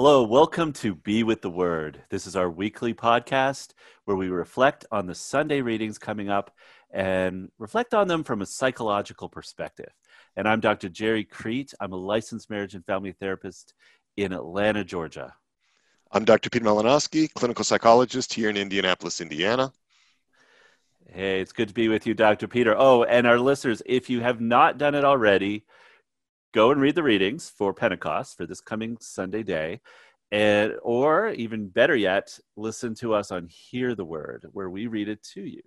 Hello, welcome to Be with the Word. This is our weekly podcast where we reflect on the Sunday readings coming up and reflect on them from a psychological perspective. And I'm Dr. Gerry Crete. I'm a licensed marriage and family therapist in Atlanta, Georgia. I'm Dr. Peter Malinoski, clinical psychologist here in Indianapolis, Indiana. Hey, it's good to be with you, Dr. Peter. Oh, and our listeners, if you have not done it already, go and read the readings for Pentecost for this coming Sunday day. And or even better yet, listen to us on Hear the Word, where we read it to you.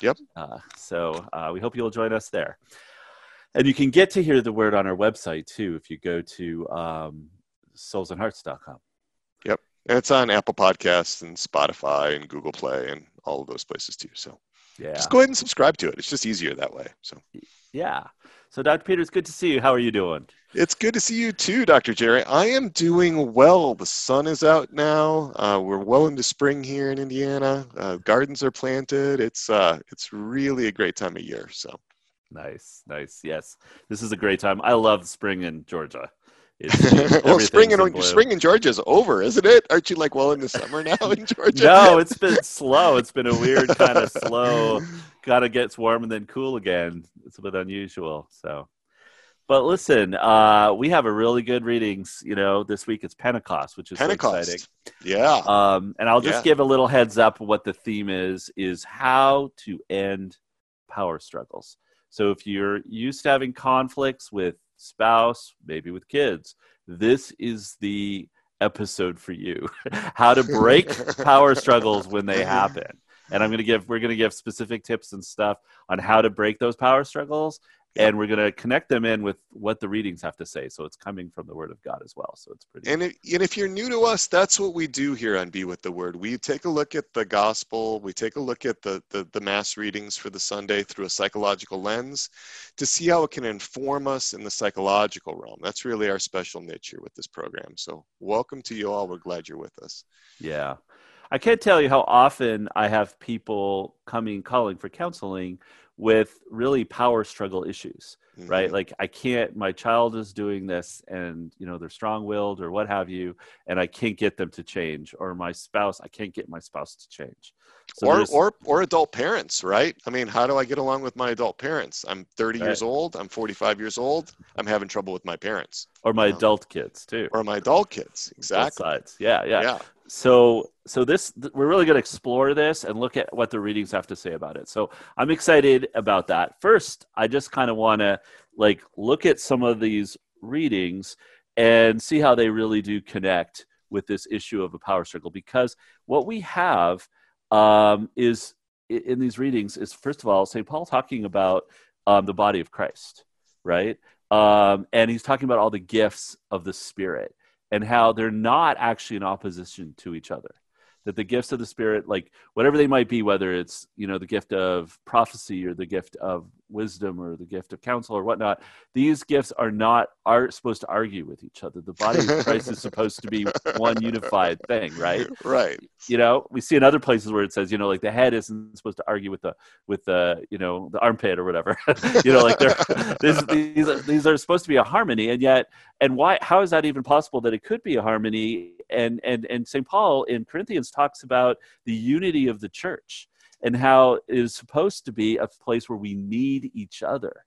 Yep. Uh, so uh, we hope you'll join us there. And you can get to hear the word on our website too if you go to um, soulsandhearts.com. Yep. And it's on Apple Podcasts and Spotify and Google Play and all of those places too. So yeah. just go ahead and subscribe to it. It's just easier that way. So yeah. So Dr. Peters, good to see you. How are you doing? It's good to see you too, Dr. Gerry. I am doing well. The sun is out now. Uh, we're well into spring here in Indiana. Uh, gardens are planted. It's uh, it's really a great time of year. So nice, nice. Yes, this is a great time. I love spring in Georgia. well, spring in spring in Georgia is over, isn't it? Aren't you like well in the summer now in Georgia? no, it's been slow. It's been a weird kind of slow. Kind of gets warm and then cool again. It's a bit unusual. So but listen, uh, we have a really good readings. You know, this week it's Pentecost, which is Pentecost. So exciting. Yeah. Um, and I'll just yeah. give a little heads up. What the theme is is how to end power struggles. So if you're used to having conflicts with spouse, maybe with kids, this is the episode for you. how to break power struggles when they happen. And I'm going to give we're going to give specific tips and stuff on how to break those power struggles and we're going to connect them in with what the readings have to say. So it's coming from the word of god as well. So it's pretty and if, and if you're new to us that's what we do here on be with the word. We take a look at the gospel. We take a look at the, the, the mass readings for the sunday through a psychological lens to see how it can inform us in the psychological realm. That's really our special niche here with this program. So welcome to you all. We're glad you're with us. Yeah. I can't tell you how often i have people coming calling for counseling with really power struggle issues mm-hmm. right? Like i can't my child is doing this and you know they're strong-willed or what have you and i can't get them to change or my spouse i can't get my spouse to change. So or or or adult parents right? I mean how do i get along with my adult parents? I'm 30 right. years old i'm 45 years old i'm having trouble with my parents or my you know? adult kids too. Or my adult kids exactly. Both sides. Yeah yeah. Yeah so so this we're really going to explore this and look at what the readings have to say about it. So i'm excited about that. First i just kind of want to like look at some of these readings and see how they really do connect with this issue of a power struggle because what we have um, is in these readings is first of all st paul talking about um, the body of christ right? Um, and he's talking about all the gifts of the spirit and how they're not actually in opposition to each other. That the gifts of the spirit like whatever they might be whether it's you know the gift of prophecy or the gift of wisdom or the gift of counsel or whatnot these gifts are not are supposed to argue with each other. The body of christ is supposed to be one unified thing right? Right. You know we see in other places where it says you know like the head isn't supposed to argue with the with the you know the armpit or whatever. You know like they're these, these, are, these are supposed to be a harmony and yet and why how is that even possible that it could be a harmony? And and and st paul in corinthians talks about the unity of the church and how it is supposed to be a place where we need each other,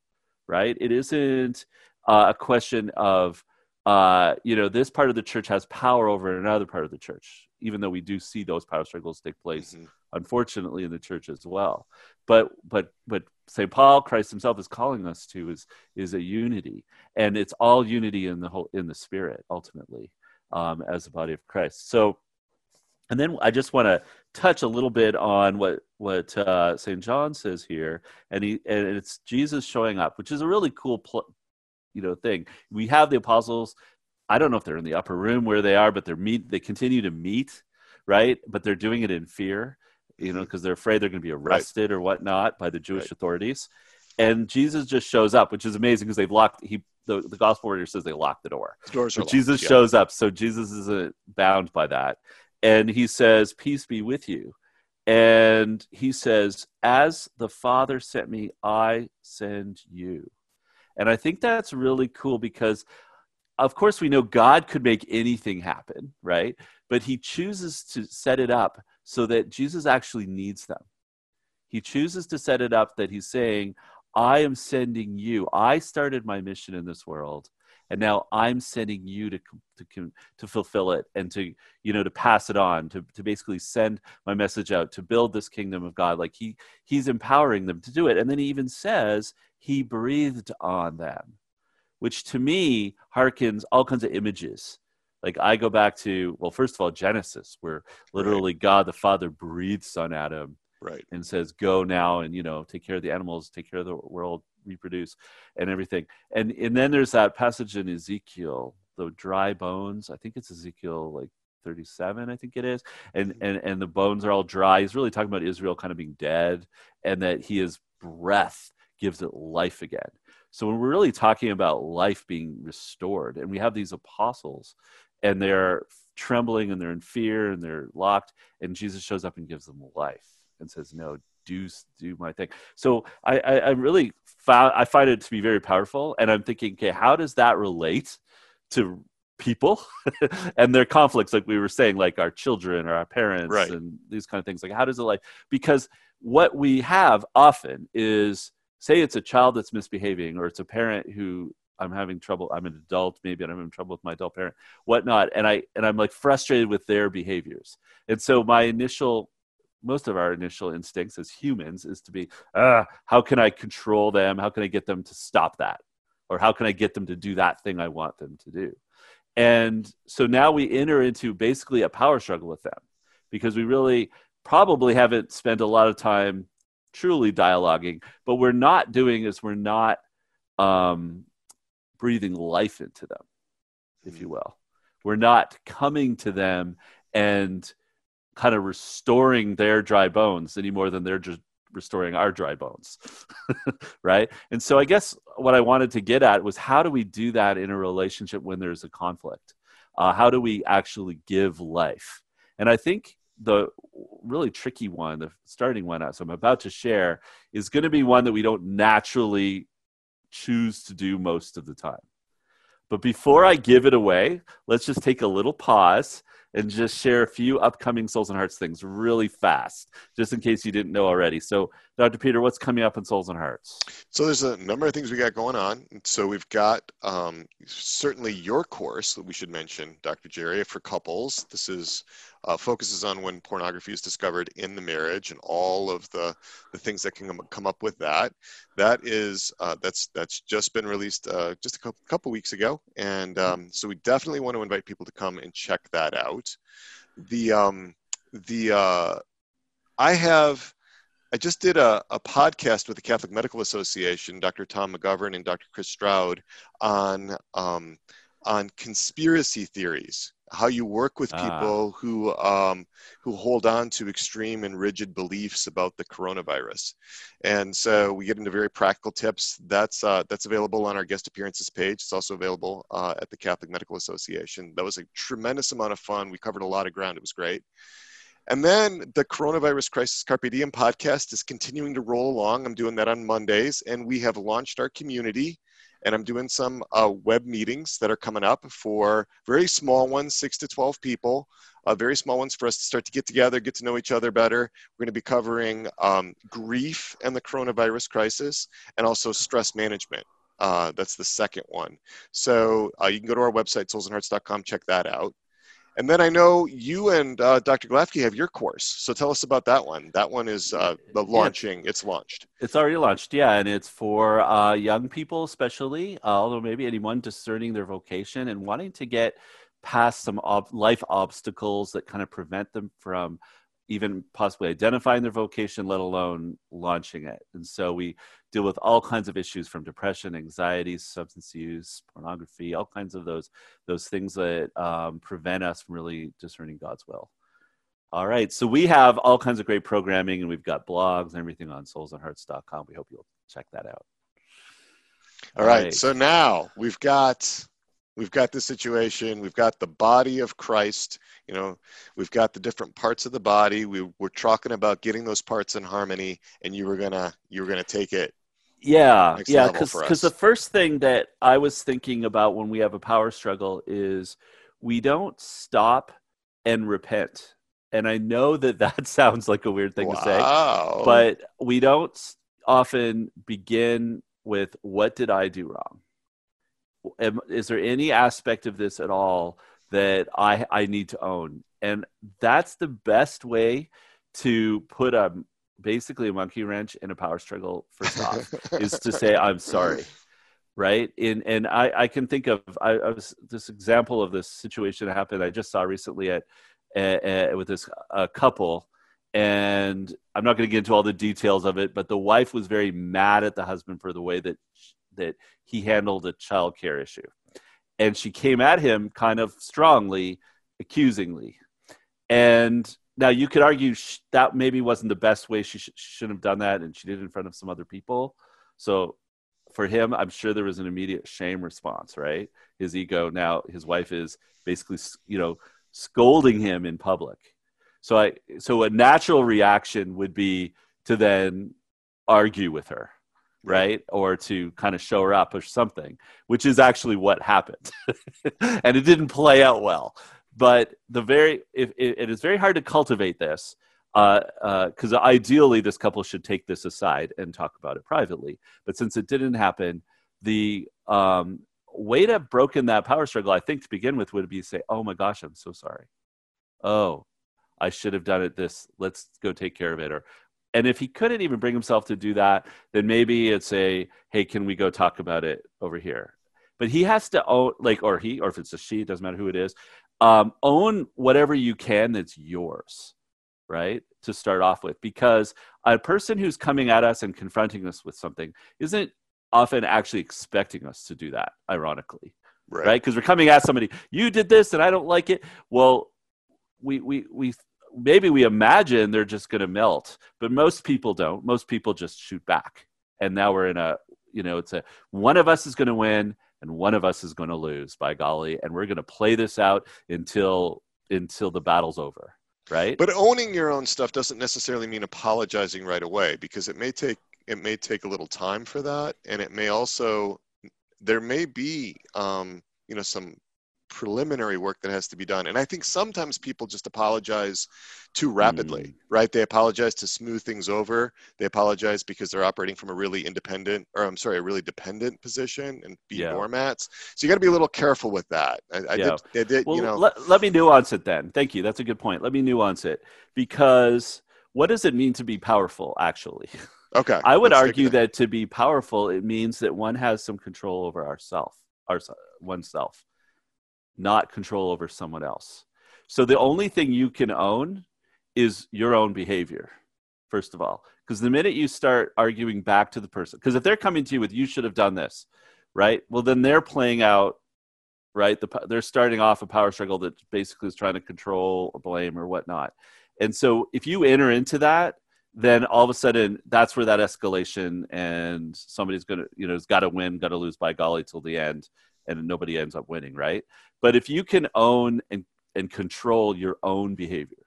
right? It isn't uh, a question of, uh, you know, this part of the church has power over another part of the church, even though we do see those power struggles take place, mm-hmm. unfortunately, in the church as well. But but but St. Paul, Christ Himself, is calling us to is is a unity, and it's all unity in the whole in the Spirit ultimately, um, as the body of Christ. So and then I just want to touch a little bit on what what uh, St. John says here, and he and it's Jesus showing up, which is a really cool, pl- you know, thing. We have the apostles. I don't know if they're in the upper room where they are, but they're meet. They continue to meet, right? But they're doing it in fear, you know, because they're afraid they're going to be arrested right. or whatnot by the Jewish right. authorities. And Jesus just shows up, which is amazing because they've locked. He the, the gospel reader says they locked the door. The doors but Jesus yeah. shows up, so Jesus isn't bound by that and he says, Peace be with you. And he says, As the Father sent me, I send you. And I think that's really cool because of course, we know God could make anything happen, right? But he chooses to set it up so that Jesus actually needs them. He chooses to set it up that he's saying, I am sending you. I started my mission in this world, and now I'm sending you to to to fulfill it and to you know to pass it on to to basically send my message out to build this kingdom of God. Like he he's empowering them to do it, and then he even says he breathed on them, which to me harkens all kinds of images. Like I go back to well, first of all Genesis, where literally. God the Father breathes on Adam right. and says go now and you know take care of the animals take care of the world reproduce and everything. And and then there's that passage in ezekiel the dry bones i think it's ezekiel like 37 i think it is and mm-hmm. and and the bones are all dry. He's really talking about israel kind of being dead and that he is breath gives it life again. So when we're really talking about life being restored and we have these apostles and they're trembling and they're in fear and they're locked and jesus shows up and gives them life and says, "No, do do my thing." So I, I, I really found I find it to be very powerful, and I'm thinking, okay, how does that relate to people and their conflicts like we were saying like our children or our parents right. and these kind of things like how does it like because what we have often is say it's a child that's misbehaving or it's a parent who i'm having trouble i'm an adult maybe and i'm having trouble with my adult parent whatnot and i and i'm like frustrated with their behaviors and so my initial most of our initial instincts as humans is to be ah, how can i control them? How can i get them to stop that? Or how can i get them to do that thing i want them to do? And so now we enter into basically a power struggle with them because we really probably haven't spent a lot of time truly dialoguing but we're not doing is we're not um, breathing life into them if you will. We're not coming to them and kind of restoring their dry bones any more than they're just restoring our dry bones right? And so i guess what i wanted to get at was how do we do that in a relationship when there's a conflict? Uh, how do we actually give life? And i think the really tricky one the starting one so i'm about to share is going to be one that we don't naturally choose to do most of the time. But before i give it away let's just take a little pause and just share a few upcoming Souls and Hearts things really fast, just in case you didn't know already. So, Dr. Peter, what's coming up in Souls and Hearts? So, there's a number of things we got going on. So, we've got um, certainly your course that we should mention, Dr. Gerry, for couples. This is uh, focuses on when pornography is discovered in the marriage and all of the, the things that can come up with that. That is uh, that's that's just been released uh, just a couple, couple weeks ago, and um, so we definitely want to invite people to come and check that out. The um, the uh, I have. I just did a, a podcast with the Catholic Medical Association, Dr. Tom McGovern and Dr. Chris Stroud, on um, on conspiracy theories how you work with ah. people ah. who um, who hold on to extreme and rigid beliefs about the coronavirus, and so we get into very practical tips. That's uh, that's available on our guest appearances page. It's also available uh, at the Catholic Medical Association. That was a tremendous amount of fun. We covered a lot of ground. It was great. And then the Coronavirus Crisis Carpe Diem podcast is continuing to roll along. I'm doing that on Mondays, and we have launched our community and I'm doing some uh, web meetings that are coming up for very small ones, six to 12 people, uh, very small ones for us to start to get together, get to know each other better. We're going to be covering um, grief and the coronavirus crisis and also stress management. Uh, that's the second one. So uh, you can go to our website, soulsandhearts.com, check that out. And then I know you and uh, Dr. Glafke have your course. So tell us about that one. That one is uh, the launching. Yeah. It's launched. It's already launched, yeah, and it's for uh, young people, especially, uh, although maybe anyone discerning their vocation and wanting to get past some ob- life obstacles that kind of prevent them from even possibly identifying their vocation, let alone launching it. And so we deal with all kinds of issues from depression, anxiety, substance use, pornography, all kinds of those those things that um, prevent us from really discerning God's will. All right, so we have all kinds of great programming, and we've got blogs and everything on soulsandhearts.com. We hope you'll check that out. all right, right. so now we've got we've got the situation we've got the body of christ you know we've got the different parts of the body we, we're talking about getting those parts in harmony and you were gonna you were gonna take it yeah yeah because because the first thing that i was thinking about when we have a power struggle is we don't stop and repent. And i know that that sounds like a weird thing to say but we don't often begin with what did i do wrong? Is there any aspect of this at all that i i need to own? And that's the best way to put a basically a monkey wrench in a power struggle first off is to say i'm sorry. Right? In and i i can think of I, I was this example of this situation that happened i just saw recently at uh, uh, with this uh, couple and i'm not going to get into all the details of it but the wife was very mad at the husband for the way that that he handled a child care issue. And she came at him kind of strongly accusingly. And now you could argue sh- that maybe wasn't the best way she, sh- she shouldn't have done that and she did it in front of some other people. So for him i'm sure there was an immediate shame response right? His ego. Now his wife is basically you know scolding him in public. So i so a natural reaction would be to then argue with her right? Or to kind of show her up or something which is actually what happened. And it didn't play out well but the very it, is very hard to cultivate this because uh, uh, ideally this couple should take this aside and talk about it privately. But since it didn't happen the um, way to have broken that power struggle i think to begin with would be say oh my gosh i'm so sorry. Oh i should have done it this let's go take care of it or and if he couldn't even bring himself to do that then maybe it's a hey can we go talk about it over here? But he has to own like or he or if it's a she it doesn't matter who it is um, own whatever you can that's yours right to start off with because a person who's coming at us and confronting us with something isn't often actually expecting us to do that ironically right. because right? we're coming at somebody you did this and i don't like it. Well we we we maybe we imagine they're just going to melt but most people don't. Most people just shoot back. And now we're in a you know it's a one of us is going to win and one of us is going to lose by golly and we're going to play this out until until the battle's over right? But owning your own stuff doesn't necessarily mean apologizing right away because it may take it may take a little time for that and it may also there may be um, you know some preliminary work that has to be done. And i think sometimes people just apologize too rapidly mm. right? They apologize to smooth things over. They apologize because they're operating from a really independent or i'm sorry a really dependent position and be yeah. doormats so you got to be a little careful with that. I, I yeah. did, I did well, you know. let, let me nuance it then. Thank you. That's a good point. Let me nuance it. Because what does it mean to be powerful actually? Okay. I would argue that to be powerful it means that one has some control over ourself our oneself not control over someone else. So the only thing you can own is your own behavior, first of all. Because the minute you start arguing back to the person, because if they're coming to you with, you should have done this, right? Well, then they're playing out, right? The, they're starting off a power struggle that basically is trying to control or blame or whatnot. And so if you enter into that, then all of a sudden that's where that escalation and somebody's going to, you know, has got to win, got to lose by golly till the end and nobody ends up winning, right? But if you can own and, and control your own behavior,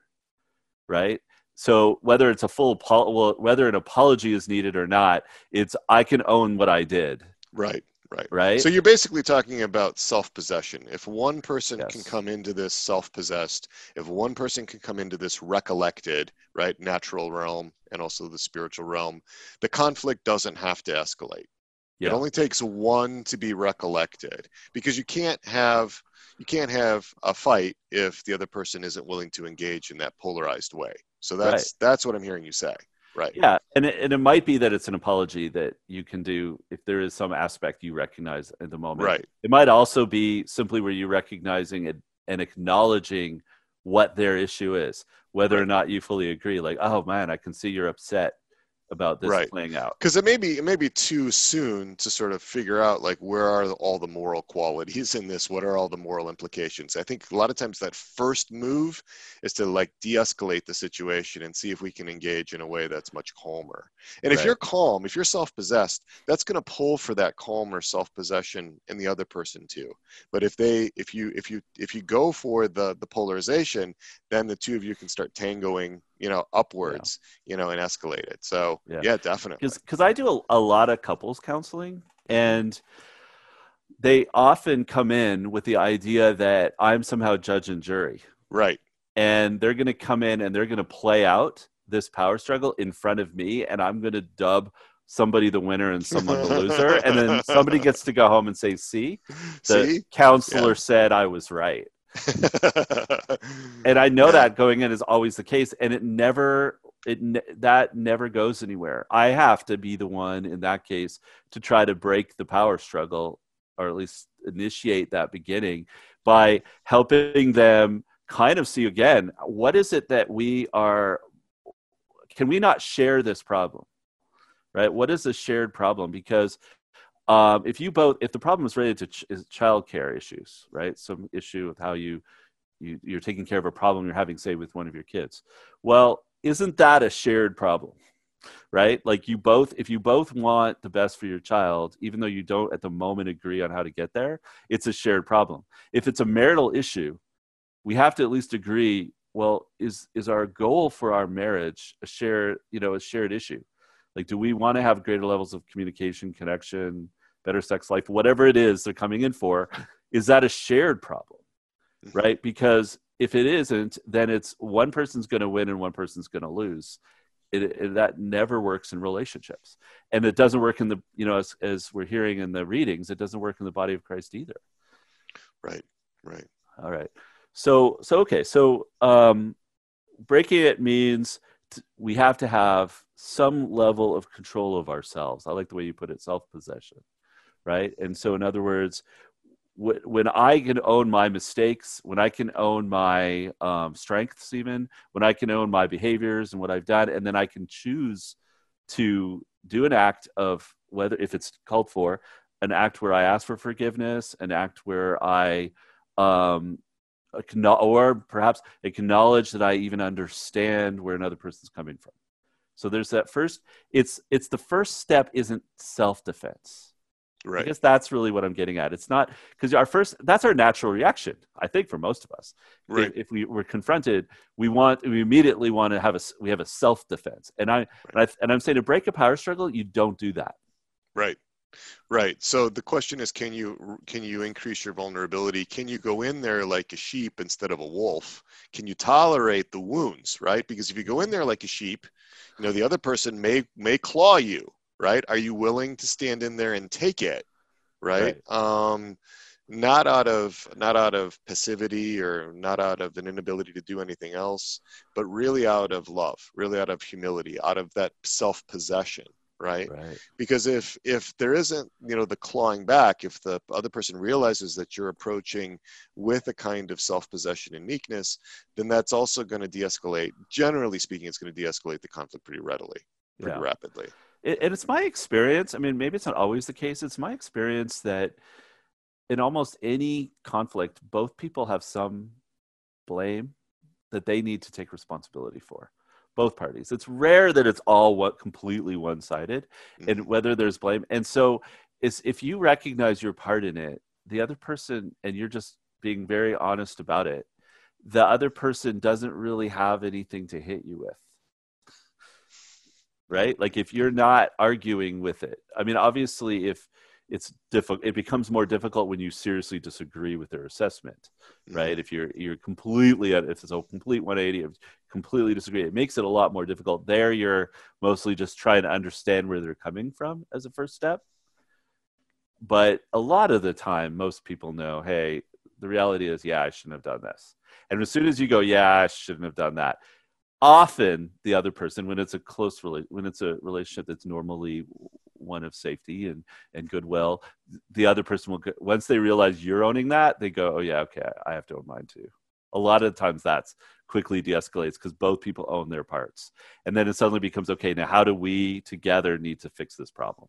right? So whether it's a full well, whether an apology is needed or not, it's I can own what I did. Right. Right. Right. So you're basically talking about self possession. If one person Yes. can come into this self possessed, if one person can come into this recollected, right, natural realm and also the spiritual realm, the conflict doesn't have to escalate. Yeah. It only takes one to be recollected because you can't have you can't have a fight if the other person isn't willing to engage in that polarized way. So that's that's what I'm hearing you say. Right. Yeah, and it, and it might be that it's an apology that you can do if there is some aspect you recognize in the moment. Right. It might also be simply where you recognizing it and acknowledging what their issue is, whether or not you fully agree. Like, oh man, I can see you're upset about this Right. playing out. because it may be it may be too soon to sort of figure out like where are all the moral qualities in this? What are all the moral implications? I think a lot of times that first move is to like de-escalate the situation and see if we can engage in a way that's much calmer. And if you're calm if you're self-possessed that's going to pull for that calmer self-possession in the other person too. But if they if you if you if you go for the the polarization then the two of you can start tangoing you know upwards you know and escalate it. So Yeah. yeah, definitely. because I do a, a lot of couples counseling, and they often come in with the idea that I'm somehow judge and jury, Right. and they're going to come in and they're going to play out this power struggle in front of me, and I'm going to dub somebody the winner and someone the loser, and then somebody gets to go home and say, "See, the See? counselor said I was right." and I know Yeah. that going in is always the case, and it never it ne- that never goes anywhere. I have to be the one in that case to try to break the power struggle, or at least initiate that beginning by helping them kind of see again what is it that we are. Can we not share this problem? Right? What is a shared problem? Because um, if you both, if the problem is related to ch- is childcare issues, right? Some issue with how you, you you're taking care of a problem you're having, say, with one of your kids. Well, isn't that a shared problem? Right? Like you both, if you both want the best for your child, even though you don't at the moment agree on how to get there, it's a shared problem. If it's a marital issue, we have to at least agree. Well, is is our goal for our marriage a shared, you know, a shared issue? Like, do we want to have greater levels of communication, connection, better sex life, whatever it is they're coming in for? Is that a shared problem? Mhm. Right? Because if it isn't, then it's one person's going to win and one person's going to lose. It, it, that never works in relationships, and it doesn't work in the you know as as we're hearing in the readings, it doesn't work in the body of Christ either. Right. Right. All right. So so okay. So um, breaking it means t- we have to have some level of control of ourselves. I like the way you put it, self possession, right? And so in other words, wh- when I can own my mistakes, when I can own my um, strengths, even when I can own my behaviors and what I've done, and then I can choose to do an act of whether if it's called for an act where I ask for forgiveness, an act where I um, or perhaps acknowledge that I even understand where another person's coming from. So there's that first. It's it's the first step isn't self defense. I Right. guess that's really what I'm getting at. It's not because our first that's our natural reaction. I think for most of us, Right. if, if we were confronted, we want we immediately want to have a, we have a self defense. And I and I and I'm saying to break a power struggle, you don't do that. Right. Right. So the question is can you can you increase your vulnerability? Can you go in there like a sheep instead of a wolf? Can you tolerate the wounds, right? Because if you go in there like a sheep, you know the other person may may claw you, right? Are you willing to stand in there and take it? Right? Um not out of not out of passivity or not out of an inability to do anything else, but really out of love, really out of humility, out of that self-possession, right? Right. because if if there isn't you know the clawing back if the other person realizes that you're approaching with a kind of self-possession and meekness then that's also going to de-escalate generally speaking it's going to de-escalate the conflict pretty readily pretty Yeah. rapidly it, and it's my experience i mean maybe it's not always the case it's my experience that in almost any conflict both people have some blame that they need to take responsibility for both parties. It's rare that it's all what completely one-sided mm-hmm. and whether there's blame and so it's if you recognize your part in it the other person and you're just being very honest about it the other person doesn't really have anything to hit you with right? Like if you're not arguing with it i mean obviously if it's difficult it becomes more difficult when you seriously disagree with their assessment right? Mm-hmm. If you're you're completely if it's a complete 180 of completely disagree it makes it a lot more difficult. There you're mostly just trying to understand where they're coming from as a first step. But a lot of the time most people know hey the reality is yeah i shouldn't have done this. And as soon as you go yeah i shouldn't have done that often the other person when it's a close rela- when it's a relationship that's normally one of safety and and goodwill the other person will go, once they realize you're owning that they go oh yeah okay i have to own mine too. A lot of times that's quickly de-escalates because both people own their parts. And then it suddenly becomes okay now how do we together need to fix this problem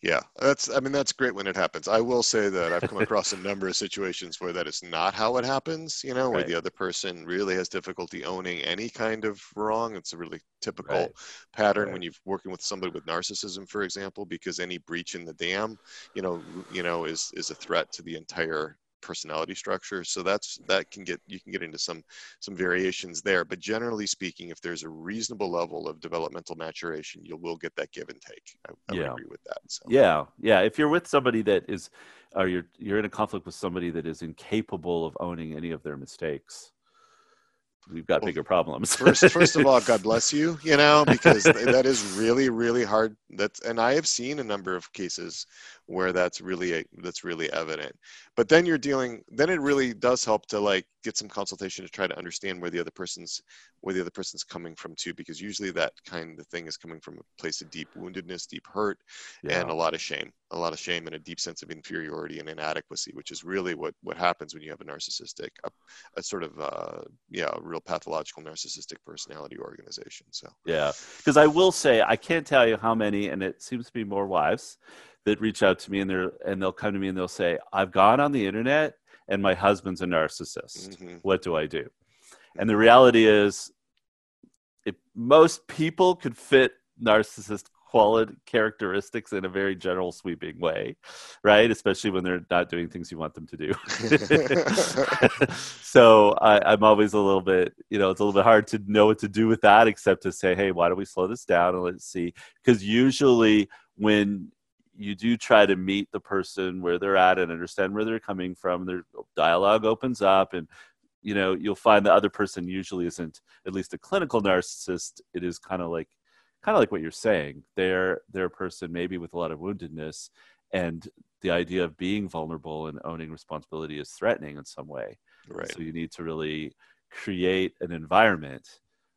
yeah that's i mean that's great when it happens i will say that i've come across a number of situations where that is not how it happens you know where Right. the other person really has difficulty owning any kind of wrong it's a really typical Right. pattern Right. when you're working with somebody with narcissism for example because any breach in the dam you know you know is is a threat to the entire personality structure so that's that can get you can get into some some variations there but generally speaking if there's a reasonable level of developmental maturation you will get that give and take i, I Yeah. would agree with that so Yeah, yeah. If you're with somebody that is, or you're you're in a conflict with somebody that is incapable of owning any of their mistakes, we've got Well, bigger problems. first first of all god bless you you know because that is really really hard that's and i have seen a number of cases where that's really that's really evident but then you're dealing then it really does help to like get some consultation to try to understand where the other person's where the other person's coming from too because usually that kind of thing is coming from a place of deep woundedness deep hurt yeah. and a lot of shame a lot of shame and a deep sense of inferiority and inadequacy which is really what what happens when you have a narcissistic a, a sort of uh yeah a real pathological narcissistic personality organization so Yeah, because I will say I can't tell you how many, and it seems to be more wives that reach out to me and they're and they'll come to me and they'll say, "I've gone on the internet and my husband's a narcissist. mhm, What do I do?" And the reality is, if most people could fit narcissist quality characteristics in a very general sweeping way, right? Especially when they're not doing things you want them to do. so I, I'm always a little bit, you know, it's a little bit hard to know what to do with that, except to say, hey, why don't we slow this down and let's see? Because usually when you do try to meet the person where they're at and understand where they're coming from, their dialogue opens up and you know you'll find the other person usually isn't at least a clinical narcissist it is kind of like kind of like what you're saying. They're they're a person maybe with a lot of woundedness and the idea of being vulnerable and owning responsibility is threatening in some way. Right. So you need to really create an environment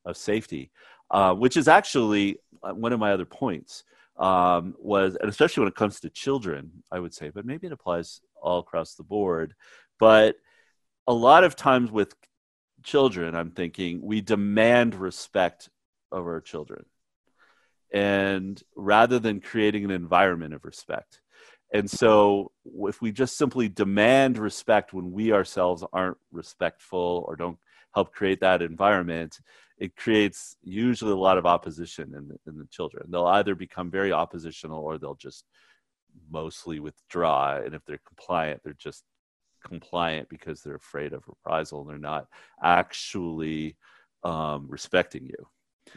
of safety, uh, which is actually uh, one of my other points. Um, was and especially when it comes to children, I would say, but maybe it applies all across the board. But a lot of times with children, I'm thinking we demand respect of our children, and rather than creating an environment of respect. And so, if we just simply demand respect when we ourselves aren't respectful or don't help create that environment, it creates usually a lot of opposition in the, in the children. They'll either become very oppositional or they'll just mostly withdraw. And if they're compliant, they're just compliant because they're afraid of reprisal and they're not actually um, respecting you.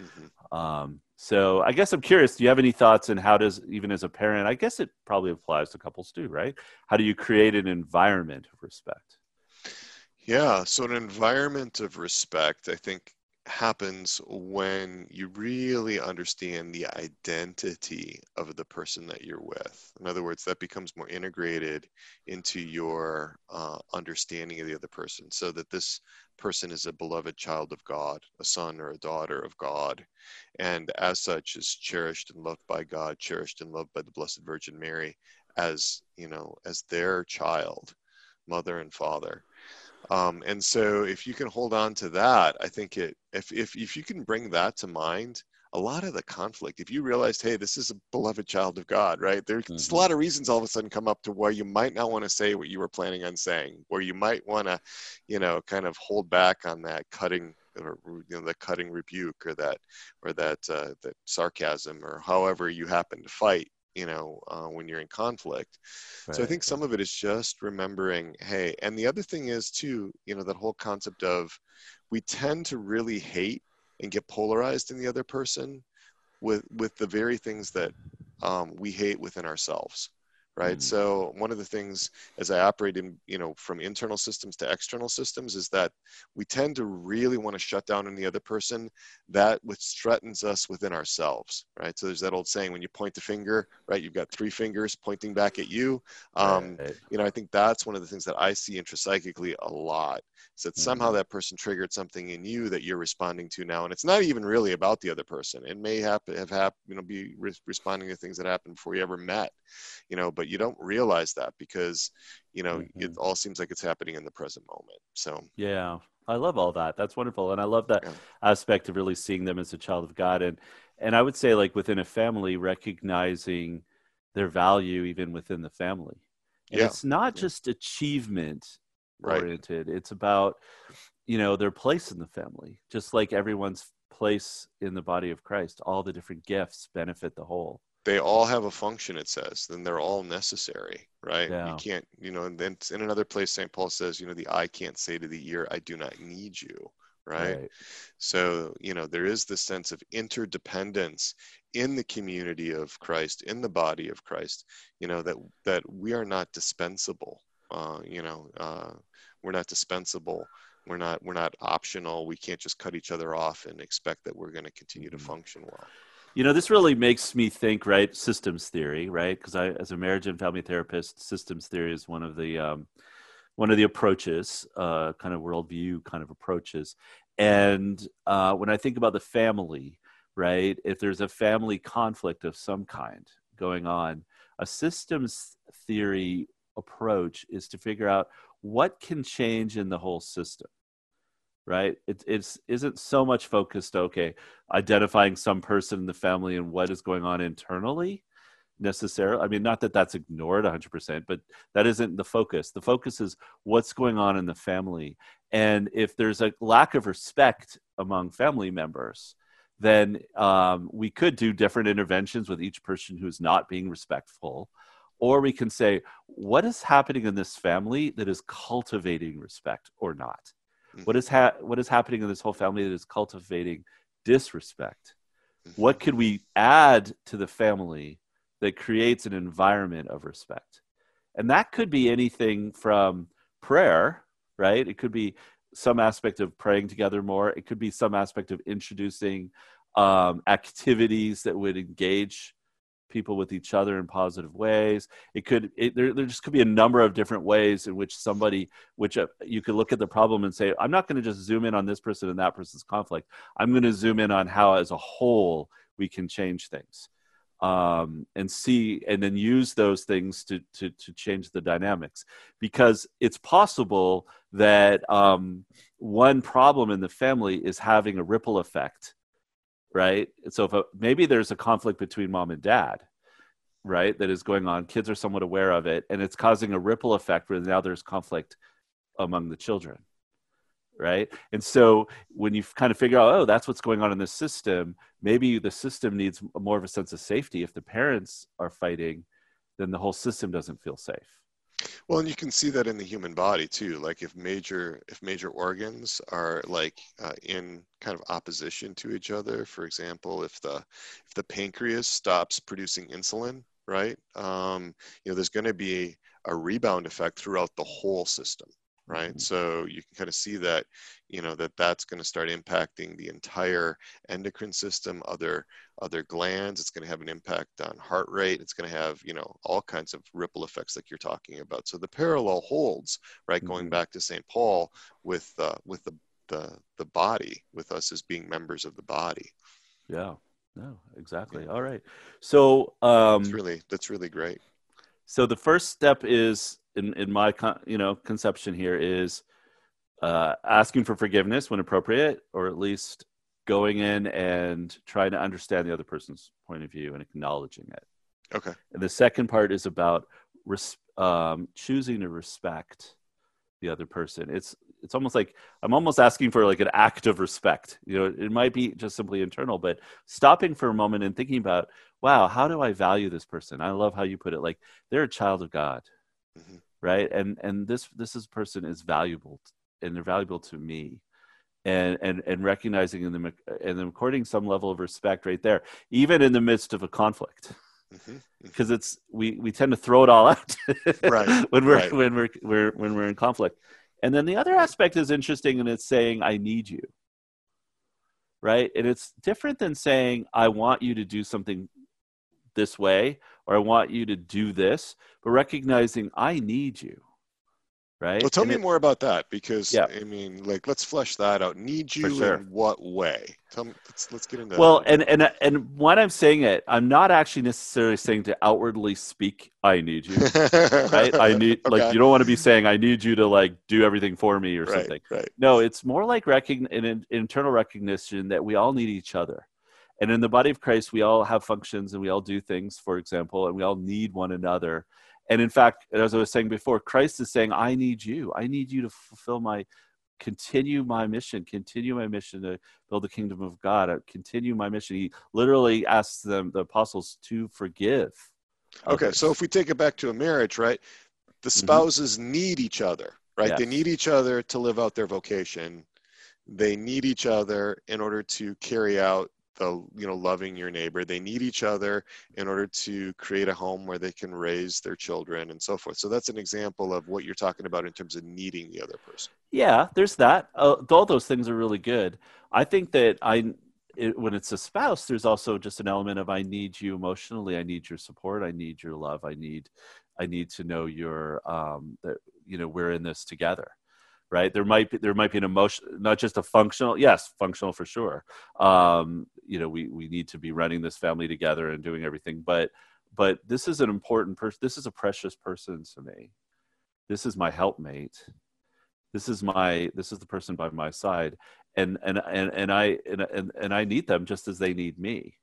Mhm. Um, so I guess I'm curious. Do you have any thoughts on how does even as a parent? I guess it probably applies to couples too, right? How do you create an environment of respect? Yeah, so an environment of respect, I think, happens when you really understand the identity of the person that you're with. In other words, that becomes more integrated into your uh, understanding of the other person, so that this person is a beloved child of God, a son or a daughter of God, and as such is cherished and loved by God, cherished and loved by the Blessed Virgin Mary as, you know, as their child, mother and father. Um, and so if you can hold on to that, I think it, if, if, if you can bring that to mind, a lot of the conflict, if you realized, hey, this is a beloved child of God, right? There's Mhm. a lot of reasons all of a sudden come up to where you might not want to say what you were planning on saying, where you might want to, you know, kind of hold back on that cutting or you know the cutting rebuke or that or that uh, that sarcasm or however you happen to fight you know uh, when you're in conflict. So I think some of it is just remembering, hey, and the other thing is too, you know, that whole concept of we tend to really hate and get polarized in the other person with with the very things that um, we hate within ourselves, right? Mm. So one of the things as I operate in, you know, from internal systems to external systems is that we tend to really want to shut down on the other person that which threatens us within ourselves, right? So there's that old saying when you point the finger, right, you've got three fingers pointing back at you. Um, Right. you know, I think that's one of the things that I see intrapsychically a lot. Is that somehow Mhm. that person triggered something in you that you're responding to now, and it's not even really about the other person. It may happen, have happened, you know, be re- responding to things that happened before you ever met, you know, but you don't realize that because, you know, it Mhm. all seems like it's happening in the present moment. So, Yeah, I love all that. That's wonderful, and I love that Yeah. aspect of really seeing them as a child of God, and and I would say like within a family, recognizing their value even within the family. And Yeah. it's not Yeah. just achievement Right. oriented; it's about you know their place in the family, just like everyone's place in the body of Christ. All the different gifts benefit the whole. They all have a function it says then they're all necessary right Yeah. you can't you know and then in another place st paul says you know the eye can't say to the ear i do not need you right, so you know there is this sense of interdependence in the community of christ in the body of christ you know that that we are not dispensable uh, you know uh, we're not dispensable we're not we're not optional we can't just cut each other off and expect that we're going to continue to Mhm. function well You know, this really makes me think, right? Systems theory, right? Because I, as a marriage and family therapist, systems theory is one of the um, one of the approaches, uh, kind of worldview kind of approaches. And uh, when I think about the family, right? If there's a family conflict of some kind going on, a systems theory approach is to figure out what can change in the whole system right? It, it's isn't so much focused okay identifying some person in the family and what is going on internally necessarily i mean not that that's ignored 100% but that isn't the focus. The focus is what's going on in the family. And if there's a lack of respect among family members then um, we could do different interventions with each person who's not being respectful. Or we can say what is happening in this family that is cultivating respect or not what is ha- what is happening in this whole family that is cultivating disrespect? What could we add to the family that creates an environment of respect? And that could be anything from prayer right? It could be some aspect of praying together more. It could be some aspect of introducing um, activities that would engage people with each other in positive ways. It could it, there, there just could be a number of different ways in which somebody which uh, you could look at the problem and say i'm not going to just zoom in on this person and that person's conflict. I'm going to zoom in on how as a whole we can change things. Um, and see and then use those things to, to to change the dynamics. Because it's possible that um, one problem in the family is having a ripple effect right? So if a, maybe there's a conflict between mom and dad right that is going on. Kids are somewhat aware of it and it's causing a ripple effect where now there's conflict among the children right? And so when you kind of figure out oh that's what's going on in the system maybe the system needs more of a sense of safety. If the parents are fighting then the whole system doesn't feel safe well and you can see that in the human body too like if major if major organs are like uh, in kind of opposition to each other for example if the if the pancreas stops producing insulin right um, you know there's going to be a rebound effect throughout the whole system right? Mhm. so you can kind of see that you know that that's going to start impacting the entire endocrine system other other glands. It's going to have an impact on heart rate. It's going to have you know all kinds of ripple effects like you're talking about. So the parallel holds right going Mhm. back to st paul with uh, with the, the the body with us as being members of the body. Yeah. No exactly. All right. So um it's really that's really great. So the first step is in in my con- you know conception here is uh, asking for forgiveness when appropriate or at least going in and trying to understand the other person's point of view and acknowledging it. Okay. And the second part is about res- um, choosing to respect the other person. It's it's almost like i'm almost asking for like an act of respect. You know it might be just simply internal but stopping for a moment and thinking about wow how do i value this person? I love how you put it. Like they're a child of god Mhm. right? And and this this is person is valuable and they're valuable to me. And and and recognizing in them and then according some level of respect right there even in the midst of a conflict. Because it's we we tend to throw it all out Right, when we're right. when we're, we're when we're in conflict. And then the other aspect is interesting and it's saying i need you. Right? And it's different than saying i want you to do something this way or i want you to do this but recognizing i need you right? Well tell And me it- more about that because Yeah. i mean like let's flesh that out. Need you sure. in what way? Tell me let's, let's get into well that and and and when i'm saying it i'm not actually necessarily saying to outwardly speak i need you right? I need like you don't want to be saying i need you to like do everything for me or right something. right. No it's more like recogn- an, an internal recognition that we all need each other and in the body of christ we all have functions and we all do things for example and we all need one another and in fact as i was saying before christ is saying i need you i need you to fulfill my continue my mission, continue my mission to build the kingdom of God, uh, continue my mission. He literally asks them, the apostles, to forgive. Okay, others. so if we take it back to a marriage, right? The Mhm. spouses need each other, right? They need each other to live out their vocation. They need each other in order to carry out the, you know, loving your neighbor. They need each other in order to create a home where they can raise their children and so forth. So that's an example of what you're talking about in terms of needing the other person. Yeah, there's that. Uh, all those things are really good. I think that I, it, when it's a spouse, there's also just an element of I need you emotionally. I need your support. I need your love. I need, I need to know your, um, that you know we're in this together, right? There might be there might be an emotion, not just a functional. Yes, functional for sure. Um, you know, we we need to be running this family together and doing everything, but but this is an important person. This is a precious person to me. This is my helpmate this is my this is the person by my side and and and, and i and, and and i need them just as they need me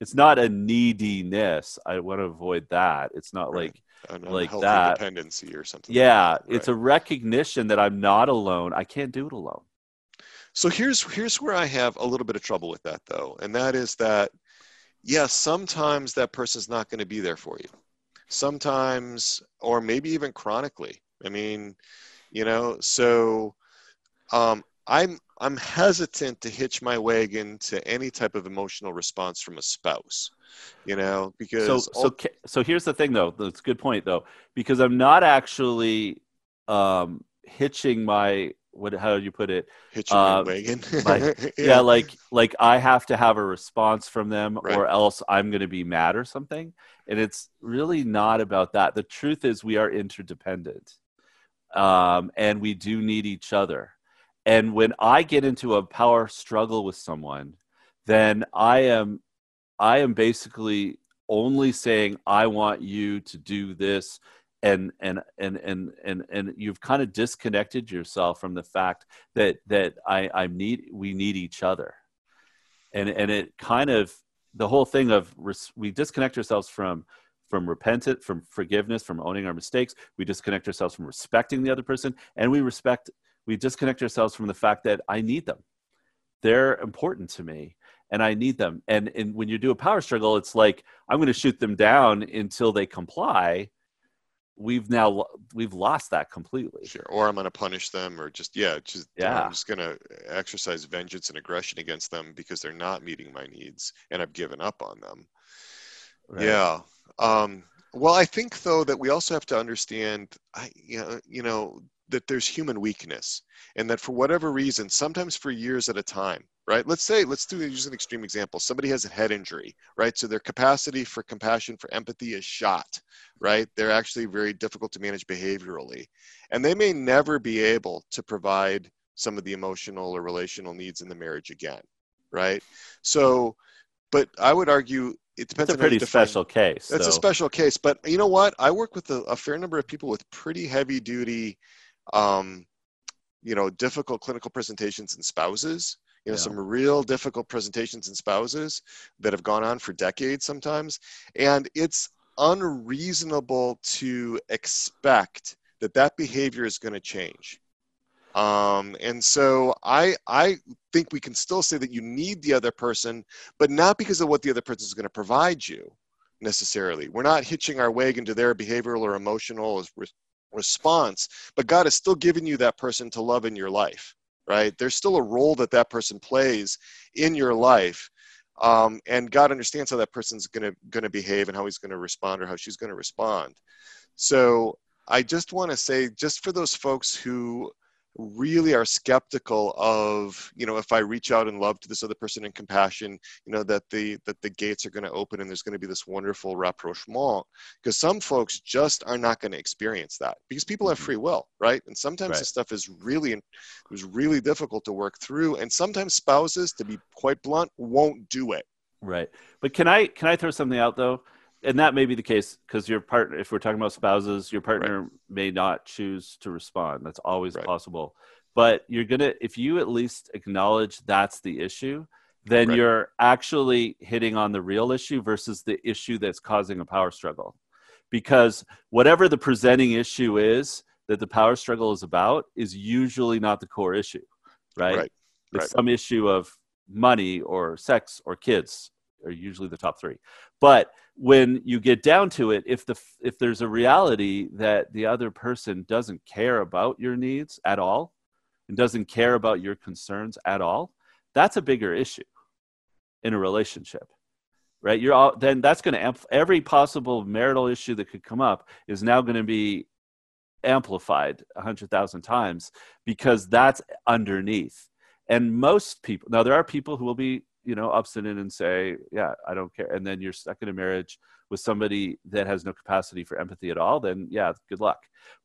it's not a neediness i want to avoid that it's not Right. like Like that. dependency or something. yeah like it's a recognition that i'm not alone i can't do it alone So here's here's where I have a little bit of trouble with that though, and that is that yes, sometimes that person's not going to be there for you. Sometimes, or maybe even chronically. I mean, you know, so um, I'm I'm hesitant to hitch my wagon to any type of emotional response from a spouse, you know, because so so so here's the thing though that's a good point though because i'm not actually um hitching my what how do you put it? Hitching uh, like- yeah. like like i have to have a response from them Right. or else i'm going to be mad or something. And it's really not about that. The truth is we are interdependent um, and we do need each other. And when i get into a power struggle with someone then i am i am basically only saying i want you to do this and and and and and, and you've kind of disconnected yourself from the fact that that i i need we need each other. And and it kind of the whole thing of we disconnect ourselves from from repentance from forgiveness from owning our mistakes. We disconnect ourselves from respecting the other person and we respect we disconnect ourselves from the fact that i need them. They're important to me and i need them. And and when you do a power struggle it's like i'm going to shoot them down until they comply we've now we've lost that completely Sure. Or I'm going to punish them, or just yeah, just Yeah. I'm just going to exercise vengeance and aggression against them because they're not meeting my needs, and I've given up on them. right? Yeah. Um, well, I think though that we also have to understand, I, you know, you know, that there's human weakness, and that for whatever reason, sometimes for years at a time, right? Let's say, let's do use an extreme example. Somebody has a head injury, right? So their capacity for compassion, for empathy is shot, right? They're actually very difficult to manage behaviorally, and they may never be able to provide some of the emotional or relational needs in the marriage again, right? So, but I would argue it depends it's a pretty special case that's a special case, but you know what? I work with a, a fair number of people with pretty heavy duty, um, you know, difficult clinical presentations and spouses. You know, Yeah. some real difficult presentations and spouses that have gone on for decades sometimes, and it's unreasonable to expect that that behavior is going to change. Um, and so I I think we can still say that you need the other person, but not because of what the other person is going to provide you necessarily. We're not hitching our wagon to their behavioral or emotional re- response, but God has still given you that person to love in your life, right? There's still a role that that person plays in your life. Um, and God understands how that person's gonna gonna behave and how he's gonna respond or how she's gonna respond. So I just want to say, just for those folks who really are skeptical of you know if i reach out in love to this other person in compassion you know that the that the gates are going to open and there's going to be this wonderful rapprochement because some folks just are not going to experience that because people have Mhm. free will right and sometimes Right. this stuff is really it was really difficult to work through and sometimes spouses to be quite blunt won't do it Right. But can I can I throw something out though? And that may be the case because your partner, if we're talking about spouses, your partner may not choose to respond. That's always Right. possible. But you're gonna, if you at least acknowledge that's the issue, then Right. you're actually hitting on the real issue versus the issue that's causing a power struggle. Because whatever the presenting issue is, that the power struggle is about is usually not the core issue, right? Right. It's right. some issue of money or sex or kids are usually the top three. But when you get down to it, if the if there's a reality that the other person doesn't care about your needs at all and doesn't care about your concerns at all, that's a bigger issue in a relationship right you're all then that's going to amp- every possible marital issue that could come up is now going to be amplified a hundred thousand times because that's underneath and most people now there are people who will be you know obstinate and say yeah i don't care. And then you're stuck in a marriage with somebody that has no capacity for empathy at all then yeah good luck.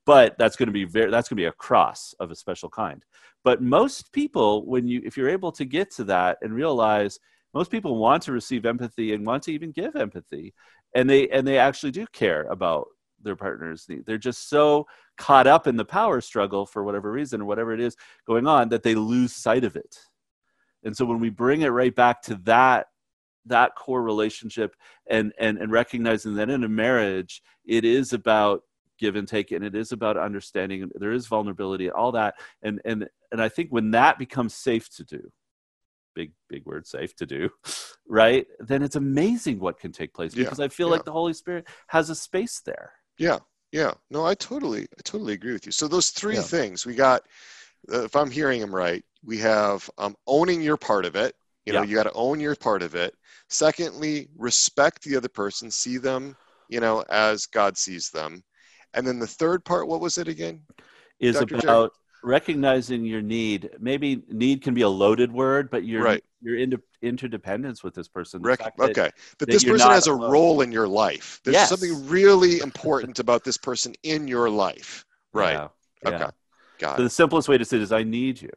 But that's going to be very that's going to be a cross of a special kind. But most people when you if you're able to get to that and realize most people want to receive empathy and want to even give empathy and they and they actually do care about their partner's need. They're just so caught up in the power struggle for whatever reason or whatever it is going on that they lose sight of it and so when we bring it right back to that that core relationship and and and recognizing that in a marriage it is about give and take and it is about understanding and there is vulnerability and all that and and and i think when that becomes safe to do big big word safe to do right then it's amazing what can take place Yeah, because i feel yeah. like the holy spirit has a space there Yeah, yeah. No, I totally, I totally agree with you. So those three Yeah. things we got, if I'm hearing him right, we have um, owning your part of it. You know, Yeah. you got to own your part of it. Secondly, respect the other person, see them, you know, as God sees them. And then the third part, what was it again? is Dr. Gerry. about recognizing your need maybe need can be a loaded word but your Right. your inter- interdependence with this person Rec- fact that- okay, that, this you're person has a alone. role in your life. There's Yes. something really important about this person in your life. Right. Yeah, Okay. yeah. Got So it. the simplest way to say it is I need you.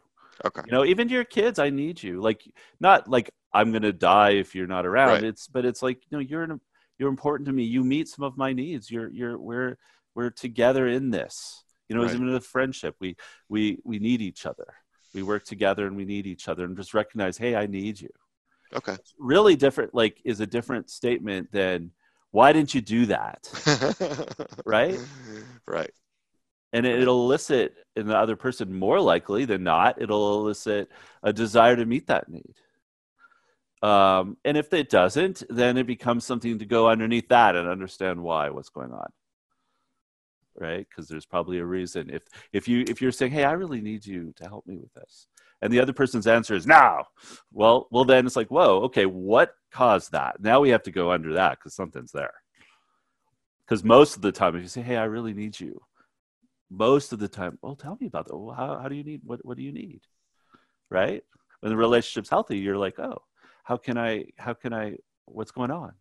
Okay. You know, even to your kids, I need you. Like not like I'm gonna die if you're not around. Right. It's but it's like, you know, you're an, you're important to me. You meet some of my needs. You're you're we're we're together in this. You know, Right. even in a friendship, we we we need each other. We work together and we need each other and just recognize, hey, I need you. Okay. Really different like is a different statement than why didn't you do that? Right? Right. And it, it'll elicit in the other person more likely than not it'll elicit a desire to meet that need. Um, and if it doesn't then it becomes something to go underneath that and understand why what's going on. Right? Because there's probably a reason. If if you if you're saying hey i really need you to help me with this and the other person's answer is now well well then it's like whoa okay what caused that? Now we have to go under that because something's there. Because most of the time if you say hey i really need you most of the time, well, tell me about that. Well, how, how do you need, what, what do you need? Right. When the relationship's healthy, you're like, oh, how can I, how can I, what's going on?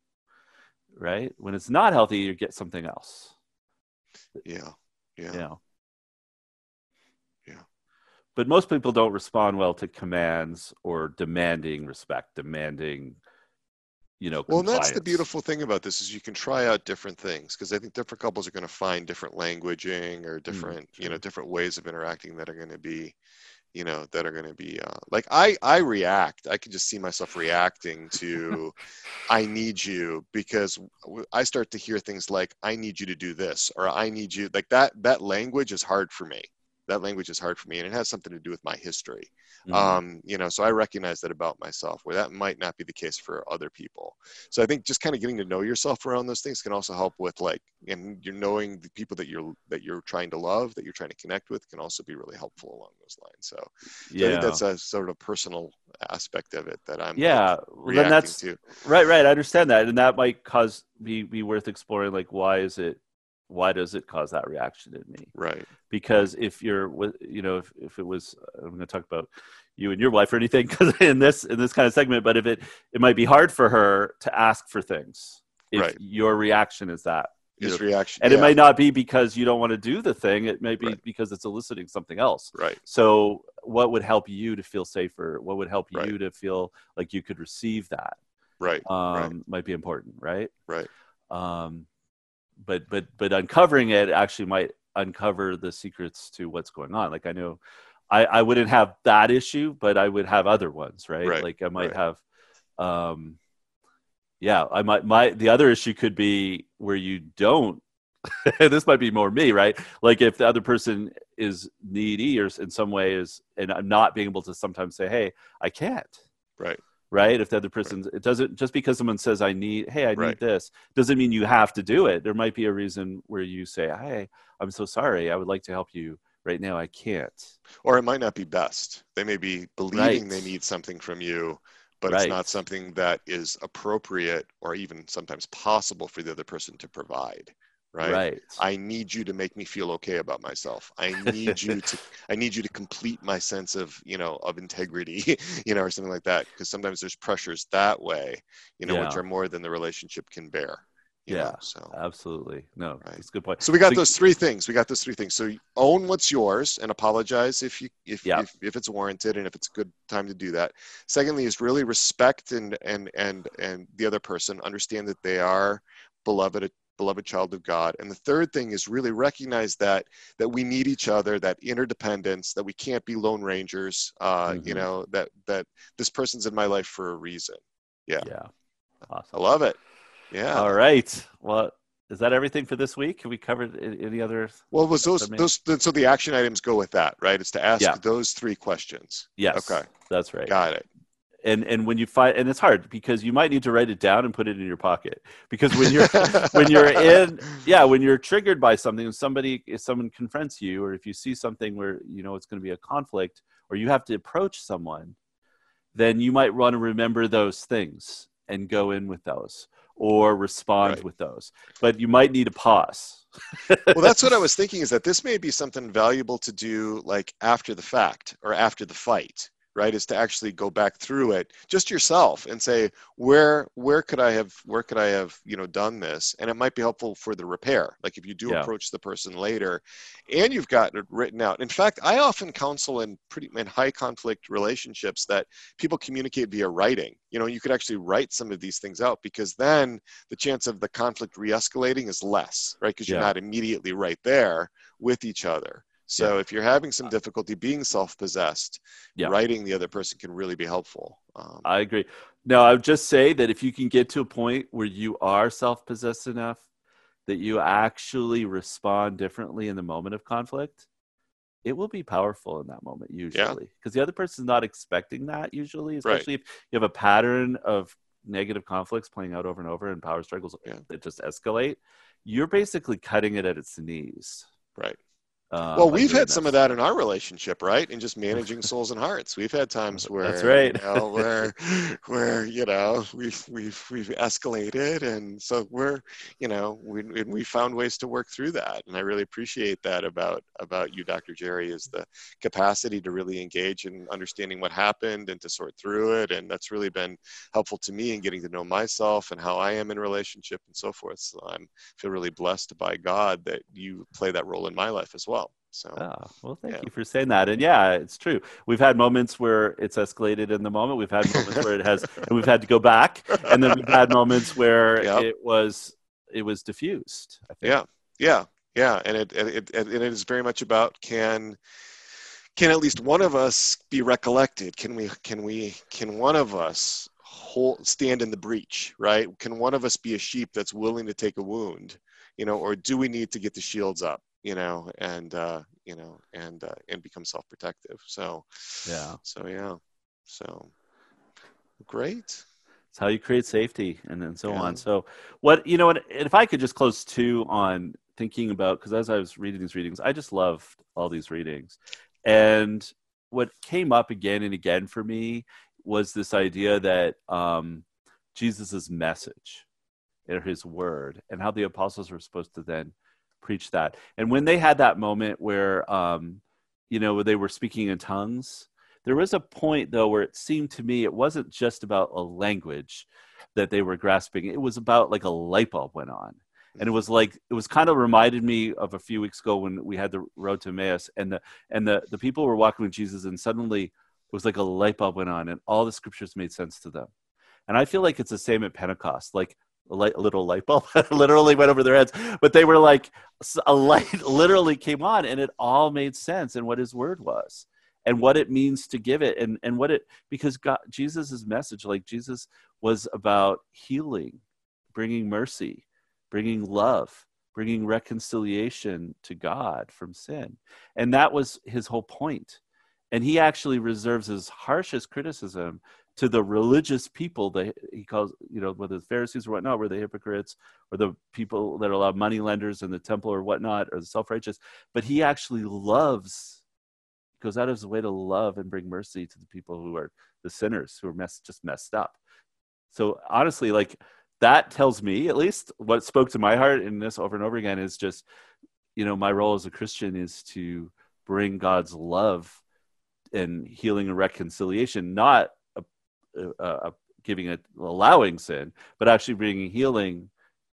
Right. When it's not healthy, you get something else. Yeah. Yeah. You know? Yeah. But most people don't respond well to commands or demanding respect, demanding, you know, Well, that's the beautiful thing about this is you can try out different things because I think different couples are going to find different languaging or different, you know, different ways of interacting that are going to be, you know, that are going to be uh, like I I react. I can just see myself reacting to I need you because i start to hear things like I need you to do this or I need you like that that language is hard for me. That language is hard for me and it has something to do with my history Mhm. um, you know so i recognize that about myself where that might not be the case for other people so i think just kind of getting to know yourself around those things can also help with like and you're knowing the people that you're that you're trying to love that you're trying to connect with can also be really helpful along those lines so, so i yeah. think that's a sort of personal aspect of it that i'm like, yeah. Well, then that's, to Right, right. I understand that, and that might cause be be worth exploring. Like, why is it? Why does it cause that reaction in me? right Because if you're with, you know, if, if it was, I'm going to talk about you and your wife or anything, because in this in this kind of segment, but if it it might be hard for her to ask for things if Right. your reaction is that, his reaction and yeah, it might not be because you don't want to do the thing. It may be Right. because it's eliciting something else. right So, what would help you to feel safer? What would help Right. you to feel like you could receive that? right um, Right. might be important, right? right Um, but but but uncovering it actually might uncover the secrets to what's going on. Like I know, I I wouldn't have that issue, but I would have other ones, right? Right, Like I might right. have, um, yeah, I might my the other issue could be where you don't this might be more me, right? Like if the other person is needy or in some ways, and I'm not being able to sometimes say, "Hey, I can't." Right. Right. If the other person, it doesn't just because someone says, "I need," hey, I Right. need this, doesn't mean you have to do it. There might be a reason where you say, "Hey, I'm so sorry. I would like to help you right now. I can't." Or it might not be best. They may be believing Right. they need something from you, but Right. it's not something that is appropriate or even sometimes possible for the other person to provide. Right. Right. I need you to make me feel okay about myself. I need you to I need you to complete my sense of, you know, of integrity, you know, or something like that. Because sometimes there's pressures that way, you know, which are more than the relationship can bear. Yeah. know, so Absolutely. No, Right. that's a good point. so we got So- those three things. We got those three things. So own what's yours and apologize if you if, Yeah. if if it's warranted and if it's a good time to do that. Secondly, is really respect and and and and the other person. Understand that they are beloved beloved child of God. And the third thing is really recognize that that we need each other, that interdependence, that we can't be lone rangers. Uh, You Mhm. know that that this person's in my life for a reason. Yeah, Yeah. Awesome. I love it. Yeah. All right. Well, is that everything for this week? Have we covered any other? Well, was those those so the action items go with that, right? It's to ask Yeah. those three questions. Yes. Okay. That's right. Got it. And and when you find and it's hard because you might need to write it down and put it in your pocket because when you're when you're in yeah when you're triggered by something and somebody if someone confronts you or if you see something where you know it's going to be a conflict or you have to approach someone then you might want to remember those things and go in with those or respond Right. with those. But you might need a pause. Well, that's what I was thinking is that this may be something valuable to do like after the fact or after the fight, right? Is to actually go back through it just yourself and say where where could I have where could I have you know done this? And it might be helpful for the repair. Like if you do Yeah. approach the person later, and you've got it written out. In fact, I often counsel in pretty in high conflict relationships that people communicate via writing. You know, you could actually write some of these things out because then the chance of the conflict re-escalating is less, right? Because you're not immediately right there with each other. So if you're having some difficulty being self-possessed, Yeah. writing the other person can really be helpful. Um, I agree. Now, I would just say that if you can get to a point where you are self possessed enough that you actually respond differently in the moment of conflict, it will be powerful in that moment, usually. Because the other person's not expecting that, usually, especially if you have a pattern of negative conflicts playing out over and over and power struggles Yeah. that just escalate. You're basically cutting it at its knees. right. Uh, well, we've had some of that in our relationship, right? And just managing souls and hearts. We've had times where That's right. you know, where where you know we've we've we've escalated, and so we're you know we we found ways to work through that, and I really appreciate that about about you, Dr. Gerry, is the capacity to really engage in understanding what happened and to sort through it, and that's really been helpful to me in getting to know myself and how I am in relationship and so forth. So I'm feel really blessed by God that you play that role in my life as well. So Oh, well, thank Yeah. you for saying that. And yeah, it's true. We've had moments where it's escalated in the moment. We've had moments where it has, and we've had to go back. And then we've had moments where Yep. it was, it was diffused. I think. yeah yeah yeah and it, and it and it is very much about can can at least one of us be recollected can we can we can one of us hold stand in the breach right can one of us be a sheep that's willing to take a wound you know or do we need to get the shields up you know and uh you know and uh, and become self-protective so Yeah. so yeah so great It's how you create safety and then so Yeah. on. So, what, you know, and if I could just close too on thinking about, because as I was reading these readings, I just loved all these readings. And what came up again and again for me was this idea that um, Jesus' message or his word and how the apostles were supposed to then preach that. And when they had that moment where, um, you know, they were speaking in tongues, there was a point though where it seemed to me it wasn't just about a language that they were grasping. It was about like a light bulb went on. And it was like it was kind of reminded me of a few weeks ago when we had the road to Emmaus and the and the, the people were walking with Jesus and suddenly it was like a light bulb went on and all the scriptures made sense to them. And I feel like it's the same at Pentecost. Like light, a little light bulb literally went over their heads, but they were like a light literally came on and it all made sense in what his word was and what it means to give it and and what it because God Jesus's message like Jesus was about healing, bringing mercy, bringing love, bringing reconciliation to God from sin. And that was his whole point. And he actually reserves his harshest criticism to the religious people that he calls, you know, whether the Pharisees or whatnot, were the hypocrites or the people that are allowed money lenders in the temple or whatnot, or the self righteous. But he actually loves, goes out of his way to love and bring mercy to the people who are the sinners, who are messed, just messed up. So honestly, like that tells me, at least, what spoke to my heart in this over and over again is just, you know, my role as a Christian is to bring God's love and healing and reconciliation, not uh, uh, giving it allowing sin, but actually bringing healing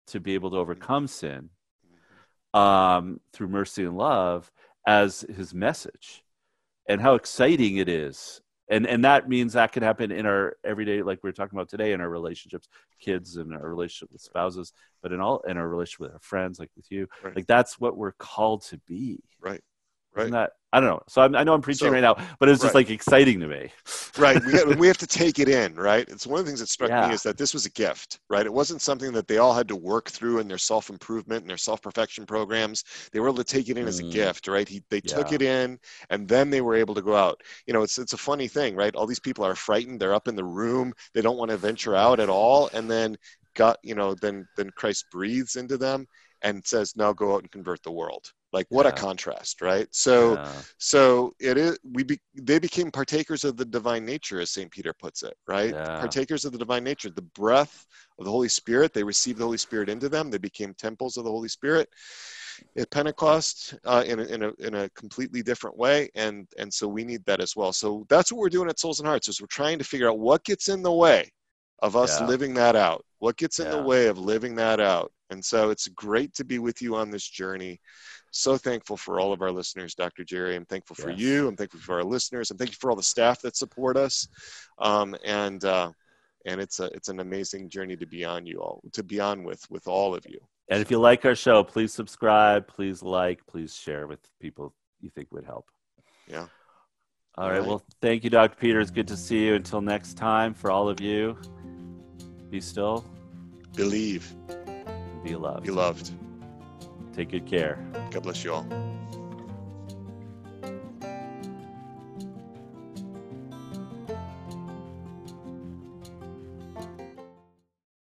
to be able to overcome sin um, through mercy and love as his message, and how exciting it is. And and that means that can happen in our everyday, like we are talking about today, in our relationships, kids, and our relationship with spouses, but in all in our relationship with our friends, like with you, right. like that's what we're called to be. Right. Right. Isn't that I don't know. So I'm, i know I'm preaching so, right now, but it's just right. like exciting to me. right. We have, we have to take it in, right? It's one of the things that struck yeah. me is that this was a gift, right? It wasn't something that they all had to work through in their self improvement and their self perfection programs. They were able to take it in mm. as a mm. gift, right? He, they yeah. took it in and then they were able to go out. You know, it's, it's a funny thing, right? All these people are frightened. They're up in the room. They don't want to venture out at all. And then got, you know, then, then Christ breathes into them and says, now go out and convert the world like what yeah. a contrast right so yeah. so it is we be, they became partakers of the divine nature as st peter puts it right yeah. partakers of the divine nature the breath of the holy spirit they received the holy spirit into them they became temples of the holy spirit at pentecost uh, in, a, in, a, in a completely different way and and so we need that as well so that's what we're doing at souls and hearts is we're trying to figure out what gets in the way of us living that out what gets in the way of living that out and so it's great to be with you on this journey so thankful for all of our listeners, Dr. Gerry. I'm thankful for yes. you. I'm thankful for our listeners. I'm thankful for all the staff that support us. Um, and uh, and it's a it's an amazing journey to be on you all to be on with with all of you. And if you like our show, please subscribe, please like, please share with people you think would help. Yeah. All, right. right. Well, thank you, Dr. Peter. It's good to see you. Until next time, for all of you, be still, believe, be loved. Be loved. Take good care. God bless you all.